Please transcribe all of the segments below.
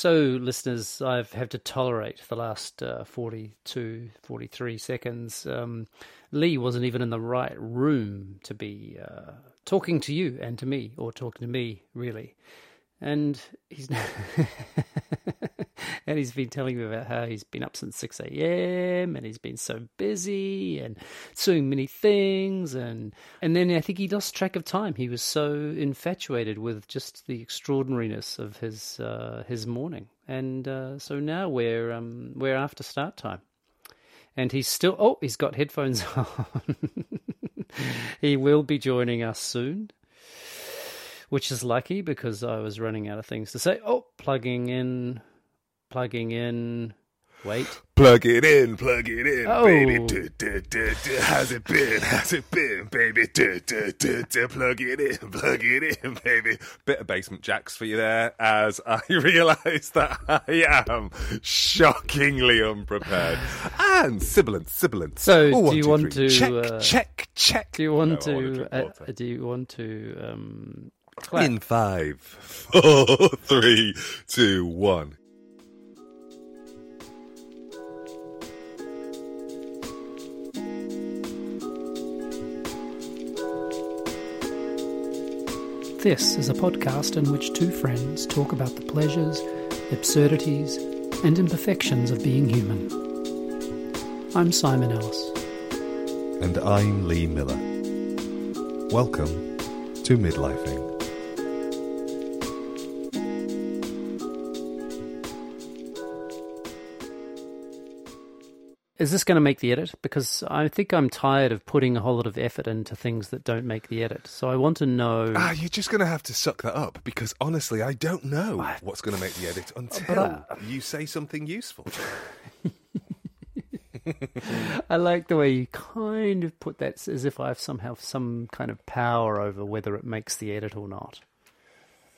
So, listeners, I've had to tolerate the last uh, 42, 43 seconds. Um, Lee wasn't even in the right room to be uh, talking to you and to me, or talking to me, really. And he's and he's been telling me about how he's been up since six a.m. and he's been so busy and so many things and and then I think he lost track of time. He was so infatuated with just the extraordinariness of his uh, his morning, and uh, so now we're um, we're after start time, and he's still oh he's got headphones on. he will be joining us soon which is lucky because I was running out of things to say. Oh, plugging in, plugging in. Wait. Plug it in, plug it in, Oh. baby. Du, du, du, du. How's it been? How's it been, baby? Du, du, du, du. Plug it in, plug it in, baby. Bit of Basement Jaxx for you there, as I realise that I am shockingly unprepared and sibilant, sibilant. So, Oh, do one, you two, want three. to, check, uh, check, check? Do you want No, to? Uh, do you want to? Um, clap? In five, four, three, two, one. This is a podcast in which two friends talk about the pleasures, absurdities, and imperfections of being human. I'm Simon Ellis. And I'm Lee Miller. Welcome to Midlifing. Is this going to make the edit? Because I think I'm tired of putting a whole lot of effort into things that don't make the edit. So I want to know. Ah, you're just going to have to suck that up because honestly, I don't know what's going to make the edit until I- you say something useful. I like the way you kind of put that as if I have somehow some kind of power over whether it makes the edit or not.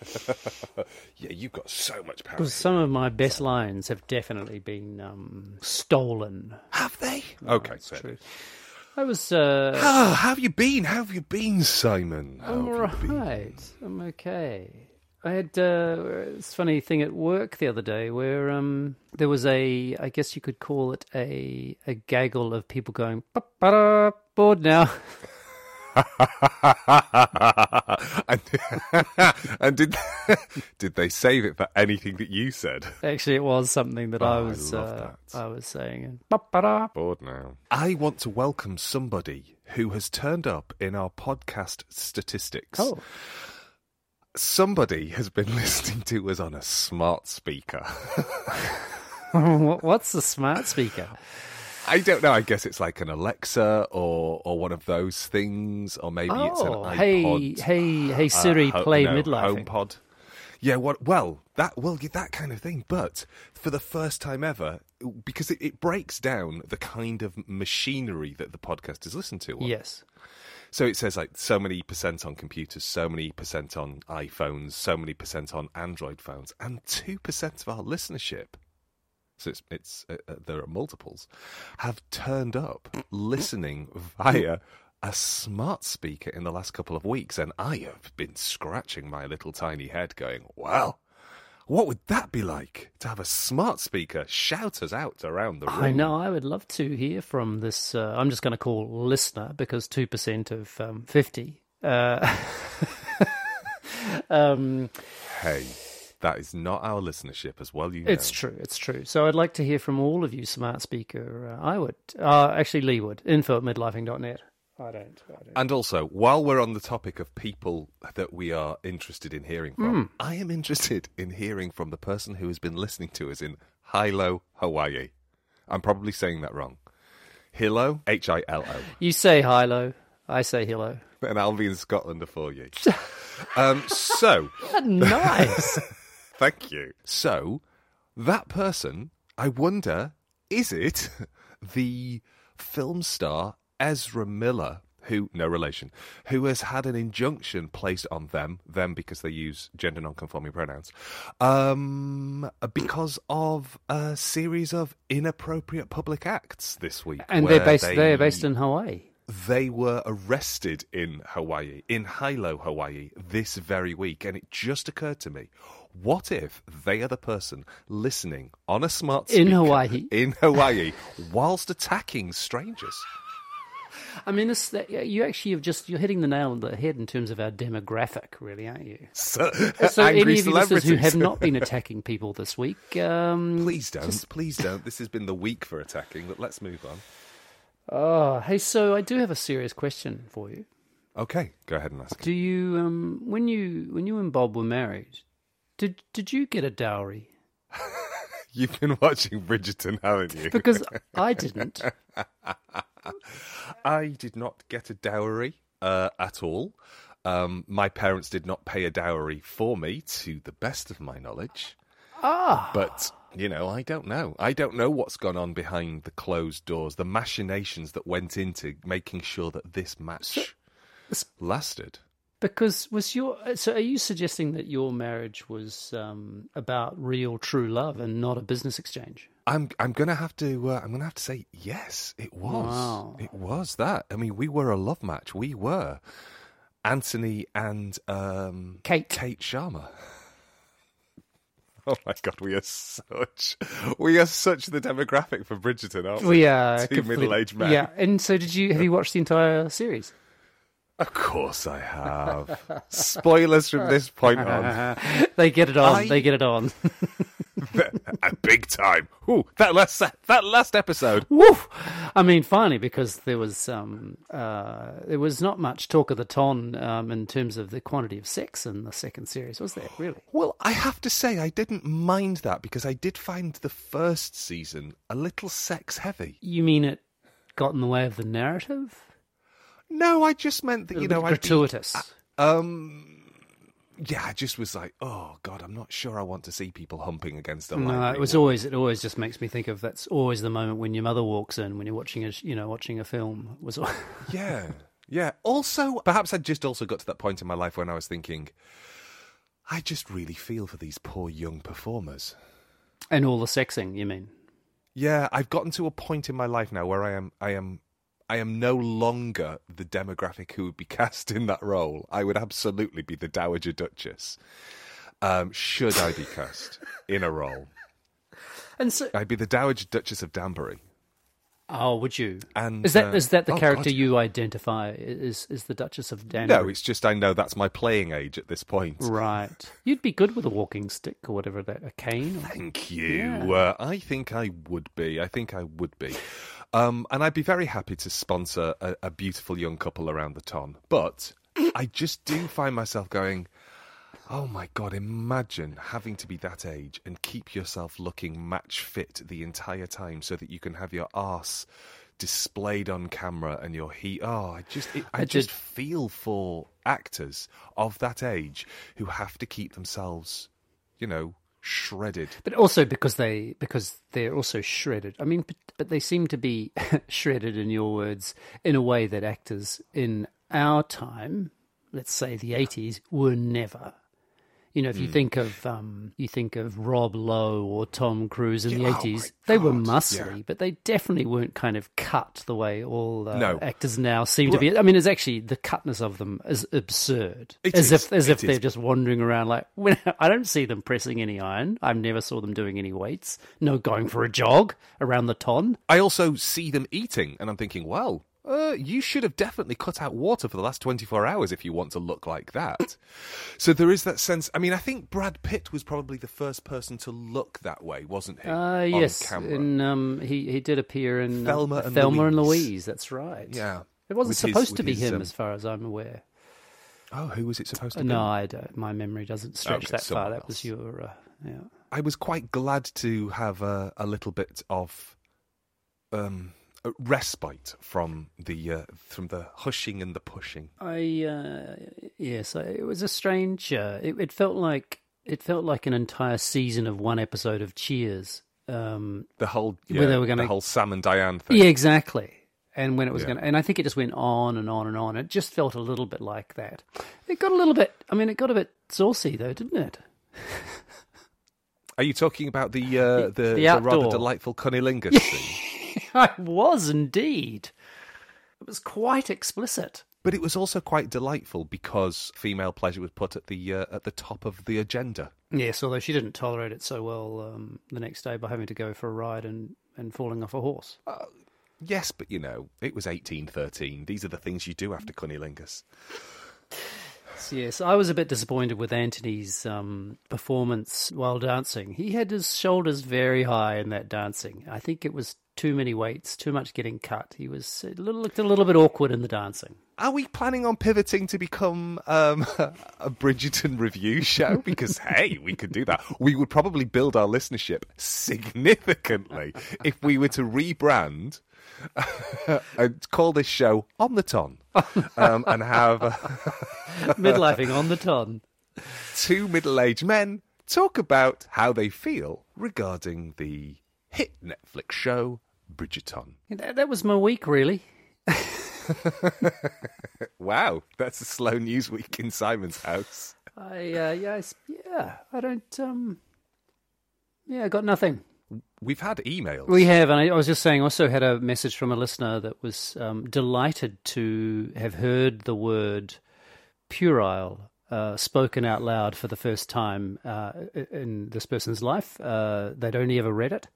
yeah, you've got so much power. Because some of my best lines have definitely been um, stolen. Have they? Okay, It's fair. true. I was. Uh, Ah, how have you been? How have you been, Simon? How I'm have you been? alright. I'm okay. I had uh, this funny thing at work the other day where um, there was a, I guess you could call it a a gaggle of people going, "Ba-ba-da, bored now. and, and did did they save it for anything that you said? Actually, it was something that I Oh, I was love uh, that. I was saying. Ba-ba-da. Bored now. I want to welcome somebody who has turned up in our podcast statistics. Oh, Somebody has been listening to us on a smart speaker. What's a smart speaker? I don't know. I guess it's like an Alexa or or one of those things, or maybe it's an Oh, iPod. hey, hey, hey, Siri, uh, play no, midlife. HomePod. Yeah, what? Well, that well, that kind of thing. But for the first time ever, because it, it breaks down the kind of machinery that the podcast is listened to. On. Yes. So it says like so many percent on computers, so many percent on iPhones, so many percent on Android phones, and two percent of our listenership. So it's, it's uh, uh, there are multiples have turned up listening via a smart speaker in the last couple of weeks, and I have been scratching my little tiny head, going, "Wow, what would that be like to have a smart speaker shout us out around the room?" I know. I would love to hear from this. Uh, I'm just going to call listener because two percent of um, fifty. Uh, um, Hey, that is not our listenership, as well. You know. it's true. It's true. So I'd like to hear from all of you, smart speaker. Uh, I would. Uh, actually, Lee would. Info at midlifing.net. I don't. I don't. And also, while we're on the topic of people that we are interested in hearing from, Hmm. I am interested in hearing from the person who has been listening to us in Hilo, Hawaii. I'm probably saying that wrong. Hilo, H I L O. You say Hilo, I say hello. And I'll be in Scotland for you. um, so, nice. thank you. So, that person, I wonder, is it the film star Ezra Miller, who, no relation, who has had an injunction placed on them, them because they use gender non-conforming pronouns, um, because of a series of inappropriate public acts this week. and they're based. they- They're based in Hawaii. they were arrested in Hawaii, in Hilo, Hawaii, this very week. And it just occurred to me What if they are the person listening on a smart In Hawaii. in Hawaii whilst attacking strangers? I mean, this, you actually have just you're hitting the nail on the head in terms of our demographic, really, aren't you? So, So, any of you listeners who have not been attacking people this week, um, Please don't. Please don't. This has been the week for attacking, but let's move on. oh, hey, so I do have a serious question for you. Okay, go ahead and ask. It. Do you, um, when you when you and Bob were married, did did you get a dowry? You've been watching Bridgerton, haven't you? Because I didn't. I did not get a dowry uh, at all. Um, my parents did not pay a dowry for me, to the best of my knowledge. Ah, But, you know, I don't know. I don't know what's gone on behind the closed doors, the machinations that went into making sure that this match lasted. Because was your so? Are you suggesting that your marriage was um, about real, true love and not a business exchange? I'm I'm gonna have to uh, I'm gonna have to say yes, it was. Wow. It was that. I mean, we were a love match. We were Anthony and um, Kate. Kate Sharma. Oh my god, we are such we are such the demographic for Bridgerton, aren't we? We are Two complete- middle-aged men. Yeah, and so did you? Have you watched the entire series? Of course I have. Spoilers from this point on. they get it on. I- They get it on. A big time. Ooh, that last that last episode. Woof! I mean, finally, because there was um, uh, there was not much talk of the ton um, in terms of the quantity of sex in the second series, was there? Really? Well, I have to say, I didn't mind that because I did find the first season a little sex heavy. You mean it got in the way of the narrative? No, I just meant that you know, I'd be- gratuitous. um, yeah, I just was like, oh god, I'm not sure I want to see people humping against a no, it was always it always just makes me think of that's always the moment when your mother walks in when you're watching a you know watching a film was yeah, yeah. Also, perhaps I just also got to that point in my life when I was thinking, I just really feel for these poor young performers. and all the sexing. You mean? Yeah, I've gotten to a point in my life now where I am I am I am no longer the demographic who would be cast in that role. I would absolutely be the Dowager Duchess. Um, should I be cast in a role? And so, I'd be the Dowager Duchess of Danbury. oh, would you? And Is that uh, is that the oh, character God. you identify? Is is the Duchess of Danbury? No, it's just I know that's my playing age at this point. Right. You'd be good with a walking stick or whatever that a cane. Or... Thank you. Yeah. Uh, I think I would be. I think I would be. Um, and I'd be very happy to sponsor a, a beautiful young couple around the ton. But I just do find myself going, oh my God, imagine having to be that age and keep yourself looking match fit the entire time so that you can have your arse displayed on camera and your heat. Oh, I just, it, I, I just did- feel for actors of that age who have to keep themselves, you know, shredded. But also because they because they're also shredded. I mean, but, but they seem to be shredded in your words in a way that actors in our time, let's say the eighties, were never. You know, if you Hmm. think of um, you think of Rob Lowe or Tom Cruise in the Yeah, oh eighties, my they were muscly, yeah. but they definitely weren't kind of cut the way all uh, No. actors now seem to be. I mean, it's actually the cutness of them is absurd, It as is, if as it if they're just wandering around like. When, I don't see them pressing any iron. I never saw them doing any weights. No, going for a jog around the ton. I also see them eating, and I'm thinking, well, uh, you should have definitely cut out water for the last 24 hours if you want to look like that. so there is that sense. I mean, I think Brad Pitt was probably the first person to look that way, wasn't he? Uh, yes, and um, he he did appear in uh, Thelma and Thelma and Louise. Louise. That's right. Yeah. it wasn't With his- supposed to be his, him, um, as far as I'm aware. Oh, who was it supposed to be? No, I don't. My memory doesn't stretch Okay, that far. someone That was your uh, yeah. I was quite glad to have a, a little bit of um, respite from the uh, from the hushing and the pushing. I uh, yes, I, it was a strange. Uh, it, it felt like it felt like an entire season of one episode of Cheers. Um, The whole Where they were gonna- the whole Sam and Diane thing. yeah, exactly. And when it was Yeah. going to, and I think it just went on and on and on. It just felt a little bit like that. It got a little bit. I mean, it got a bit saucy though, didn't it? Are you talking about the uh, the, The the, rather delightful cunnilingus scene? I was indeed. It was quite explicit. But it was also quite delightful because female pleasure was put at the uh, at the top of the agenda. Yes, although she didn't tolerate it so well um, the next day by having to go for a ride and, and falling off a horse. Yes, but you know, it was 1813. These are the things you do after cunnilingus. Yes, I was a bit disappointed with Anthony's um, performance while dancing. He had his shoulders very high in that dancing. I think it was too many weights, too much getting cut. He was a little, looked a little bit awkward in the dancing. Are we planning on pivoting to become um, a Bridgerton review show? Because hey, we could do that. We would probably build our listenership significantly if we were to rebrand and call this show on the ton um, and have uh, Midlifing on the ton. two middle-aged men talk about how they feel regarding the hit Netflix show Bridgerton. That, that was my week, really. Wow, that's a slow news week in Simon's house. I uh, yeah, I yeah, I don't um, yeah, I got nothing. We've had emails. We have, and I, I was just saying, also had a message from a listener that was um, delighted to have heard the word puerile uh, spoken out loud for the first time uh, in this person's life. Uh, they'd only ever read it,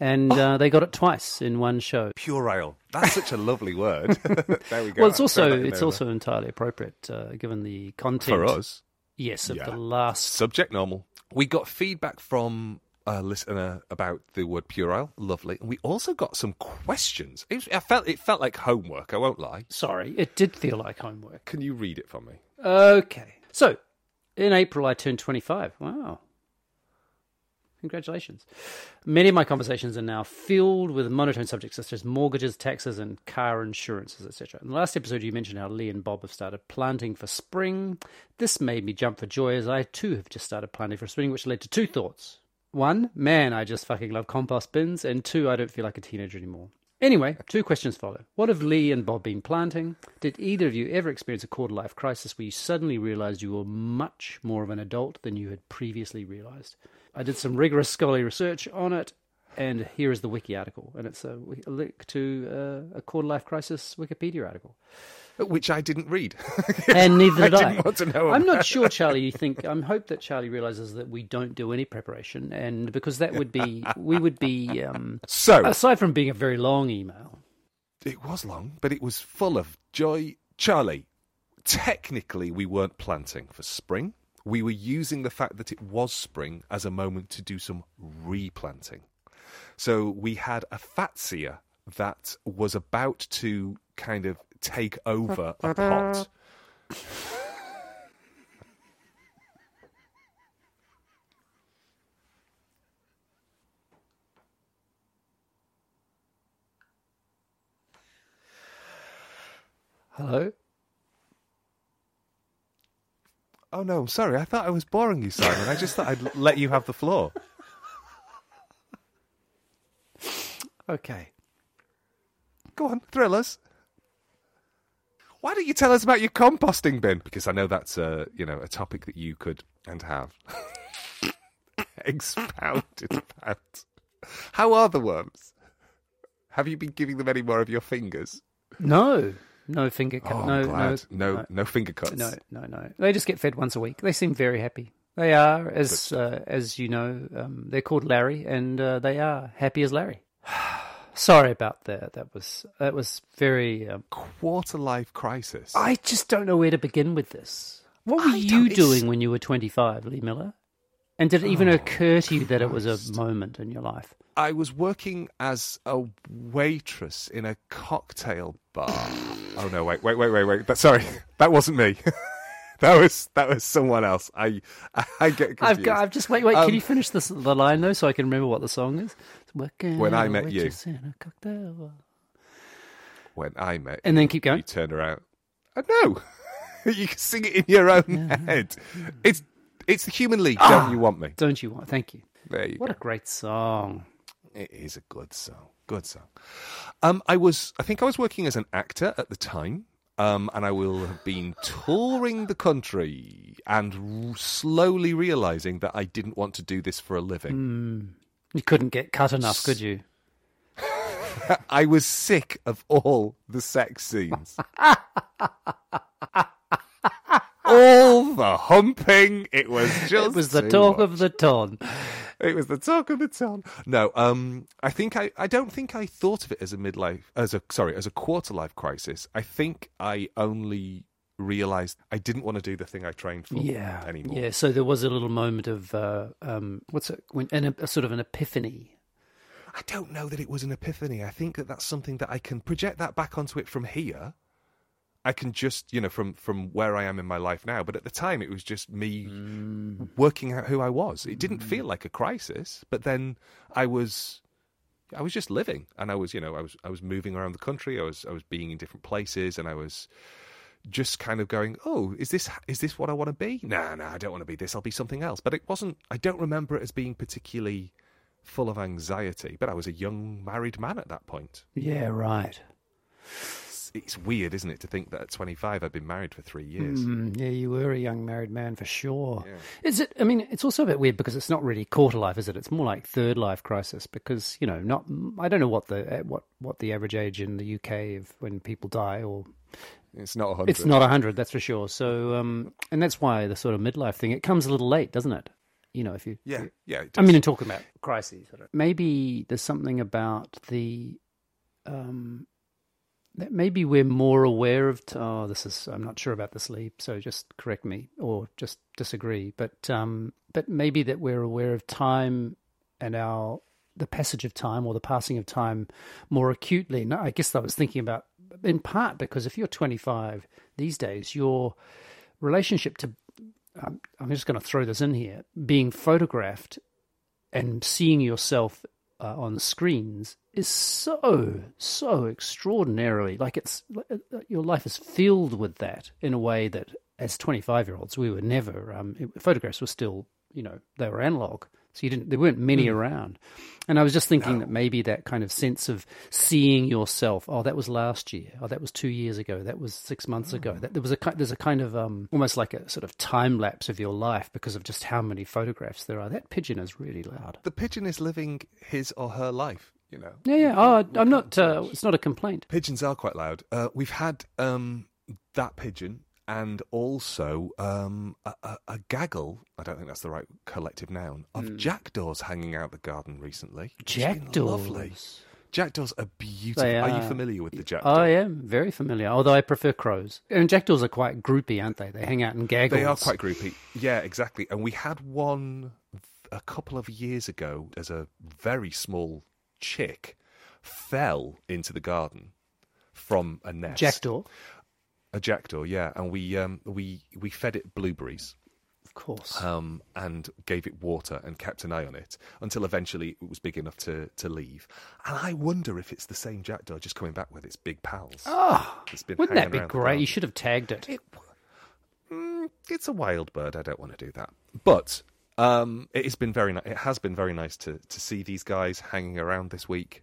and uh, they got it twice in one show. Puerile. That's such a lovely word. there we go. Well, it's I'll also throw that in it's also entirely appropriate uh, given the content for us. Yes, of Yeah. the last. Subject normal. We got feedback from a listener about the word puerile. Lovely. And we also got some questions. It, was- I felt it felt like homework. I won't lie. Sorry, it did feel like homework. Can you read it for me? Okay. So, in April, I turned 25. Wow. Congratulations. Many of my conversations are now filled with monotone subjects such as mortgages, taxes, and car insurances, etc. In the last episode, you mentioned how Lee and Bob have started planting for spring. This made me jump for joy as I too have just started planting for spring, which led to two thoughts. One, man, I just fucking love compost bins. And two, I don't feel like a teenager anymore. Anyway, two questions follow. What have Lee and Bob been planting? Did either of you ever experience a quarter life crisis where you suddenly realized you were much more of an adult than you had previously realized? I did some rigorous scholarly research on it, and here is the wiki article. And it's a, a link to uh, a quarter life crisis Wikipedia article. Which I didn't read. And neither did I. didn't want to know I'm not sure, Charlie. You think I'm hope that Charlie realizes that we don't do any preparation, and because that would be we would be um, So aside from being a very long email. it was long, but it was full of joy. Charlie, technically, we weren't planting for spring. We were using the fact that it was spring as a moment to do some replanting. So we had a fatsia that was about to kind of take over a pot. Hello. Oh no, I'm sorry. I thought I was boring you, Simon. I just thought I'd let you have the floor. Okay. Go on, thrill us. Why don't you tell us about your composting bin? Because I know that's a you know a topic that you could and have expounded about. How are the worms? Have you been giving them any more of your fingers? No, no finger cut. Oh, no, I'm no, no, no, finger cuts. no, no, no. They just get fed once a week. They seem very happy. They are, as uh, as you know, um, they're called Larry, and uh, they are happy as Larry. Sorry about that. That was that was very. Um, Quarter life crisis. I just don't know where to begin with this. What were I you doing when you were twenty five, Lee Miller? And did it even occur to you that it was a moment in your life? I was working as a waitress in a cocktail bar. oh no! Wait, wait, wait, wait, wait. That, sorry, that wasn't me. that was that was someone else. I I get confused. I've got. I've just wait. Wait. Um, can you finish this the line though, so I can remember what the song is? Working When I Met You. waitress in a cocktail when I met And then keep going. you turn around. I know. you can sing it in your own head. It's it's the Human League. Don't you want me? Don't you want? Thank you. There you What go. a great song. It is a good song. Good song. Um, I was, I think I was working as an actor at the time, um, and I will have been touring the country and r- slowly realizing that I didn't want to do this for a living. You couldn't get cut enough, could you? I was sick of all the sex scenes. all the humping. It was just. It was the talk much. of the town. It was the talk of the town. No, um, I think I, I don't think I thought of it as a midlife, as a sorry, as a quarter life crisis. I think I only realised I didn't want to do the thing I trained for Yeah, anymore. yeah. So there was a little moment of uh, um, what's it? When, an, a sort of an epiphany. I don't know that it was an epiphany. I think that that's something that I can project that back onto it from here. I can just, you know, from from where I am in my life now. But at the time, it was just me working out who I was. It didn't feel like a crisis, but then I was, I was just living, and I was, you know, I was I was moving around the country. I was I was being in different places, and I was just kind of going, oh, is this is this what I want to be? Nah, nah, I don't want to be this. I'll be something else. But it wasn't. I don't remember it as being particularly full of anxiety. But I was a young married man at that point. Yeah, right. It's, it's weird, isn't it, to think that at 25 I'd been married for three years. Mm, yeah, you were a young married man for sure. Yeah. Is it? I mean, it's also a bit weird because it's not really quarter life, is it? It's more like third life crisis because you know, not. I don't know what the what what the average age in the UK of when people die, or It's not a hundred. it's not hundred, that's for sure. So, um, and that's why the sort of midlife thing it comes a little late, doesn't it? You know, if you Yeah, yeah. it I mean, in talking about crises, I don't- maybe there's something about the, um, that maybe we're more aware of. T- oh, this is I'm not sure about this, Lee. So just correct me or just disagree. But um, but maybe that we're aware of time and our the passage of time or the passing of time more acutely. No, I guess I was thinking about in part because if you're 25 these days, your relationship to I'm just going to throw this in here being photographed and seeing yourself uh, on screens is so so extraordinarily like it's your life is filled with that in a way that as 25 year olds we were never um, photographs were still you know they were analog so you didn't there weren't many around. And i was just thinking that maybe that kind of sense of seeing yourself oh that was last year oh that was 2 years ago that was 6 months ago that there was a there's a kind of um, almost like a sort of time lapse of your life because of just how many photographs there are. That pigeon is really loud. The pigeon is living his or her life. You know, yeah yeah. Oh i'm not uh, it's not a complaint. Pigeons are quite loud. Uh, we've had um, that pigeon and also um, a, a, a gaggle. I don't think that's the right collective noun of Hmm. jackdaws hanging out the garden recently. which has been jackdaws lovely. Jackdaws are beautiful. Are. are. you familiar with the jackdaw? I am very familiar, although I prefer crows. And jackdaws are quite groupy, aren't they? They hang out in gaggles. They are quite groupy. Yeah, exactly. And we had one a couple of years ago as a very small chick fell into the garden from a nest. Jackdaw, A jackdaw, yeah. And we um we we fed it blueberries of course. um and gave it water and kept an eye on it until eventually it was big enough to to leave. And I wonder if it's the same jackdaw just coming back with its big pals. oh, It's been wouldn't that be great? You should have tagged it. It, mm, it's a wild bird. I don't want to do that. But um, it has been very. Ni- it has been very nice to to see these guys hanging around this week.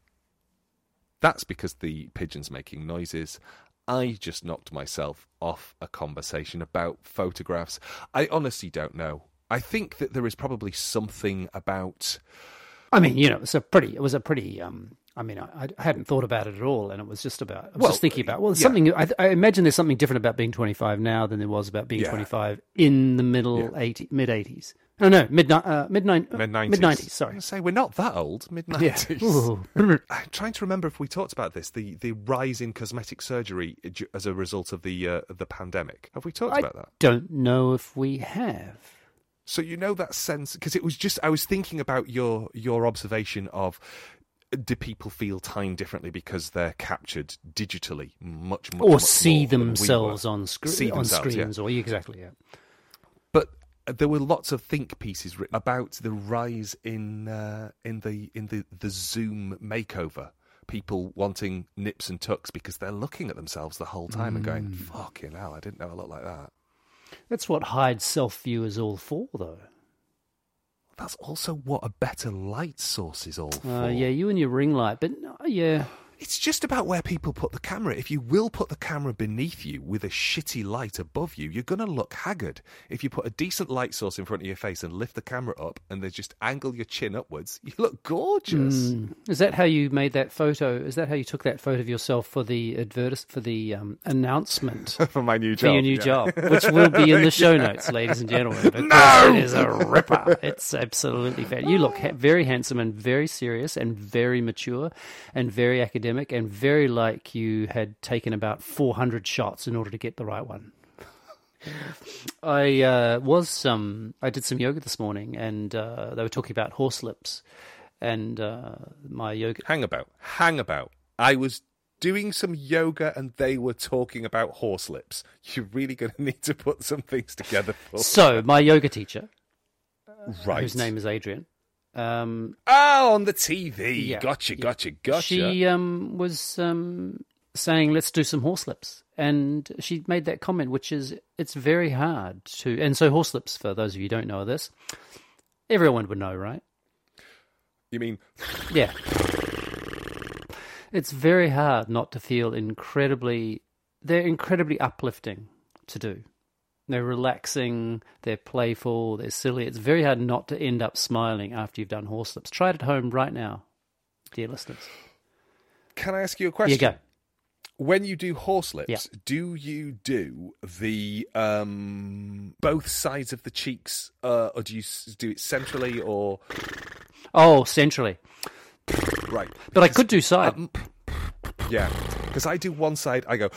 That's because the pigeons making noises. I just knocked myself off a conversation about photographs. I honestly don't know. I think that there is probably something about. I mean, you know, it's a pretty. It was a pretty. Um, I mean, I, I hadn't thought about it at all, and it was just about. I was Well, just thinking about. Well, yeah. something. I, I imagine there's something different about being 25 now than there was about being Yeah. 25 in the middle Yeah. 80, mid 80s. Oh no, mid uh, mid nine Mid nineties. mid 90s. Sorry. I say we're not that old. Mid nineties. Ooh. I'm trying to remember if we talked about this the the rise in cosmetic surgery as a result of the uh, the pandemic. Have we talked I about that? don't know if we have. So you know that sense because it was just I was thinking about your your observation of do people feel time differently because they're captured digitally much much more? or much see more than we themselves on screen on yeah. screens or exactly yeah there were lots of think pieces written about the rise in uh, in the in the the Zoom makeover. People wanting nips and tucks because they're looking at themselves the whole time and going, Mm. "Fucking hell, I didn't know I looked like that." that's what hide self view is all for though That's also what a better light source is all for. uh, yeah you and your ring light but uh, yeah It's just about where people put the camera. If you will put the camera beneath you with a shitty light above you, you're going to look haggard. If you put a decent light source in front of your face and lift the camera up and then just angle your chin upwards, you look gorgeous. Is that how you made that photo? Is that how you took that photo of yourself for the advertis- for the um, announcement For my new job? for your new yeah. job, which will be in the show notes, ladies and gentlemen. Because No! it is a ripper. It's absolutely fantastic. You look ha- very handsome and very serious and very mature and very academic and very like you had taken about 400 shots in order to get the right one. I uh, was um, I did some yoga this morning, and uh, they were talking about horse lips, and uh, my yoga. Hang about. Hang about. I was doing some yoga and they were talking about horse lips. You're really going to need to put some things together for So my yoga teacher, right. whose name is Adriene, um, Oh, on the TV. Yeah. Gotcha, gotcha, gotcha. she um, was um, saying, "Let's do some horse lips," and she made that comment, which is it's very hard to. And so horse lips, for those of you who don't know this, everyone would know, right? You mean Yeah. It's very hard not to feel incredibly. They're incredibly uplifting to do. They're relaxing, they're playful, they're silly. It's very hard not to end up smiling after you've done horse lips. Try it at home right now, dear listeners. Can I ask you a Here question? you go. When you do horse lips, Yeah. do you do the um both sides of the cheeks, uh, or do you do it centrally or Oh, centrally. right? But I could do side. Um, yeah, because I do one side, I go,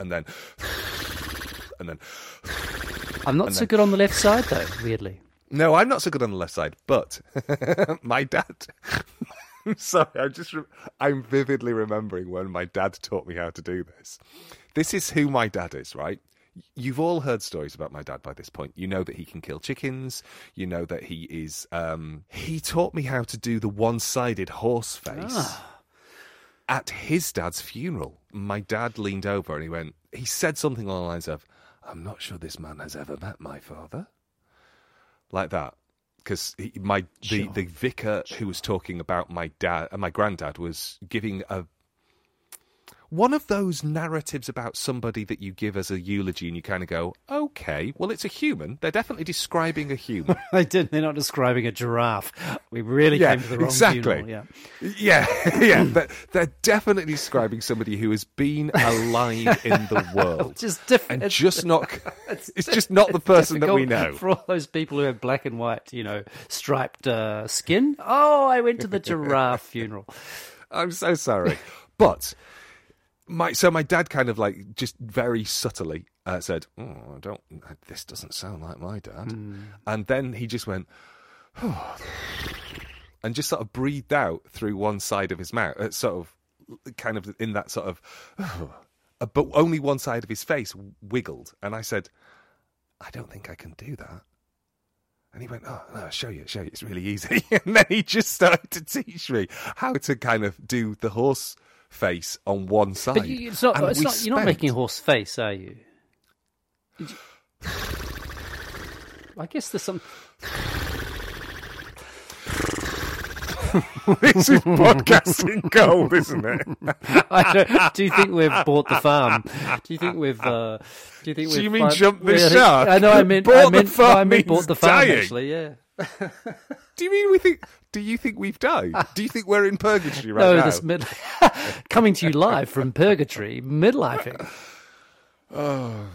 and then, and then. I'm not so good on the left side, though, weirdly. No, I'm not so good on the left side, but my dad. I'm sorry, I'm just. Re- I'm vividly remembering when my dad taught me how to do this. This is who my dad is, right? You've all heard stories about my dad by this point. You know that he can kill chickens. You know that he is. Um, he taught me how to do the one-sided horse face at his dad's funeral. My dad leaned over and he went. He said something along the lines of, "I'm not sure this man has ever met my father." like that because my the, Sure. the vicar who was talking about my dad and my granddad was giving a one of those narratives about somebody that you give as a eulogy and you kind of go okay well it's a human they're definitely describing a human They did. They're not describing a giraffe. We really Yeah, came to the wrong exactly. funeral. Yeah. yeah yeah but they're definitely describing somebody who has been alive in the world Just different. and just not it's just not the person that we know For all those people who have black and white, you know, striped uh, skin. Oh, I went to the giraffe funeral. I'm so sorry. But my so my dad kind of like just very subtly uh, said, "Oh, I don't. This doesn't sound like my dad." And then he just went, oh, and just sort of breathed out through one side of his mouth, uh, sort of kind of in that sort of, uh, but only one side of his face wiggled. And I said, "I don't think I can do that." And he went, Oh, no, I'll show you, show you. It's really easy. And then he just started to teach me how to kind of do the horse face on one side. But you, it's not, it's not, you're not making a horse face, are you? You- I guess there's some. this is podcasting gold, isn't it? I don't, do you think we've bought the farm? Do you think we've? Uh, do you think? Do we've you mean jumped the shark? I know. I meant. Bought I the meant. no, farm I meant bought the farm. dying. Actually, yeah. Do you mean we think? Do you think we've died? Do you think we're in purgatory right no, now? this mid coming to you live from purgatory, midlifing.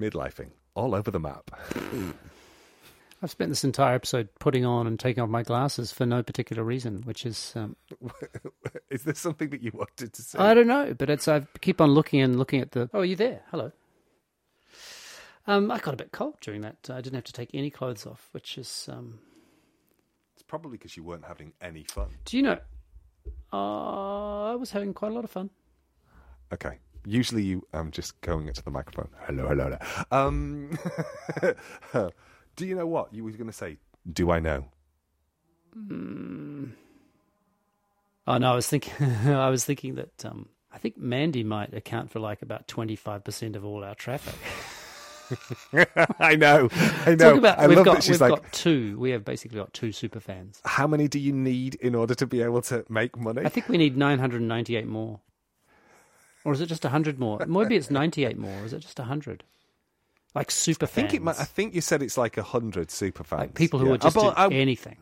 Midlifing all over the map. I've spent this entire episode putting on and taking off my glasses for no particular reason, which is um, is there something that you wanted to say? I don't know, but it's I keep on looking and looking at the. Oh, are you there? Hello. Um, I got a bit cold during that. I didn't have to take any clothes off, which is. Um, It's probably because you weren't having any fun. do you know? Uh, I was having quite a lot of fun. Okay. Usually you um just going into the microphone. Hello, hello. hello. Um Do you know what you were going to say? Do I know? Oh no, I was thinking. I was thinking that um, I think Mandy might account for like about twenty five percent of all our traffic. I know, I know. Talk about I we've got we've like, got two. We have basically got two super fans. how many do you need in order to be able to make money? I think we need 998 more. Or is it just 100 more? Maybe it's 98 more. Or is it just 100? Like super I think it. might- I think you said it's like a hundred super fans. like people who Yeah. will just I, anything.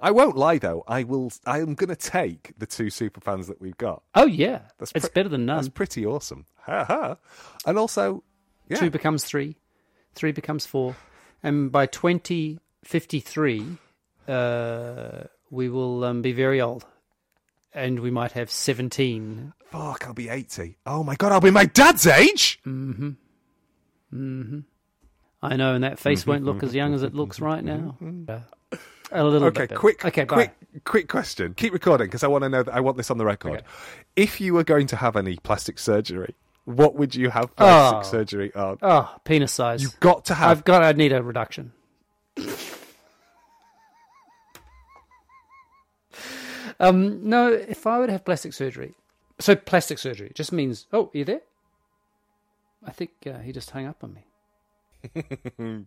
I won't lie though. I will. I am going to take the two super fans that we've got. Oh, yeah. That's it's pre- better than none. That's pretty awesome. Ha ha. And also, yeah, Two becomes three. Three becomes four. And by 2053, uh, we will um, be very old. And we might have 17. fuck, I'll be eighty. Oh my god, I'll be my dad's age. I know, and that face won't look as young as it looks right now. Uh, a little Okay, bit. quick, Okay, bye. quick, quick question. Keep recording because I want to know that I want this on the record. Okay. If you were going to have any plastic surgery, what would you have plastic Oh. surgery on? Oh, penis size. You've got to have. I've got. I need a reduction. um, no, if I would have plastic surgery, so plastic surgery just means. Oh, are you there? I think uh, he just hung up on me.